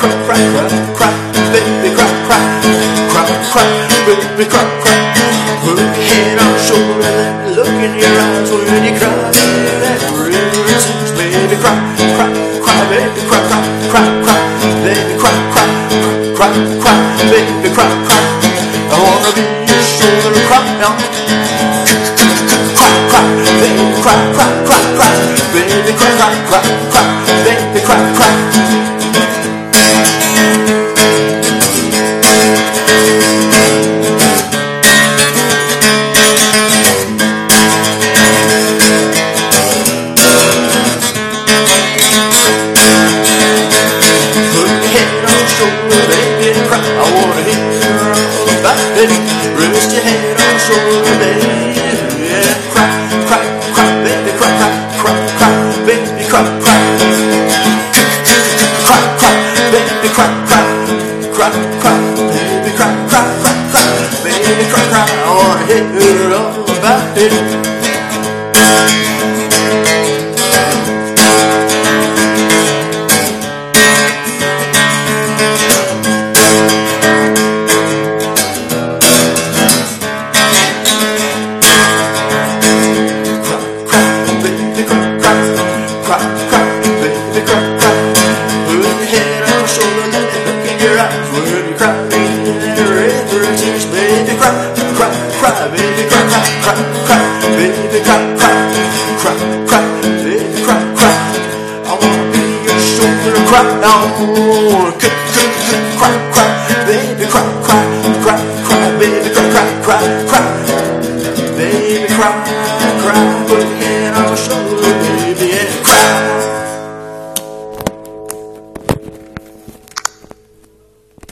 Cry, cry, cry, cry, baby Cry, cry, cry, cry, baby Cry, cry. Put your head on shoulder and look in your eyes when you cry. That river tears, baby Cry, cry, cry, baby Cry, cry, cry, cry, baby Cry, cry, cry, cry, baby Cry, cry. I wanna be your shoulder and cry now. Cry, cry, baby Cry. crap. Shoulder, baby, cry, cry, cry, cry, baby, cry, cry. Cry, cry, baby, cry, cry, cry, cry, baby, cry, cry, cry, cry, baby, cry, cry. I wanna hear all about it. crack, crack, baby, crack, crack, crack, crack, baby, crack, crack. I wanna be your shoulder, crack, now, crack, crack, crack, crack, baby, crack, crack, crack, crack, baby, crack, crack, crack, baby, crack, crack.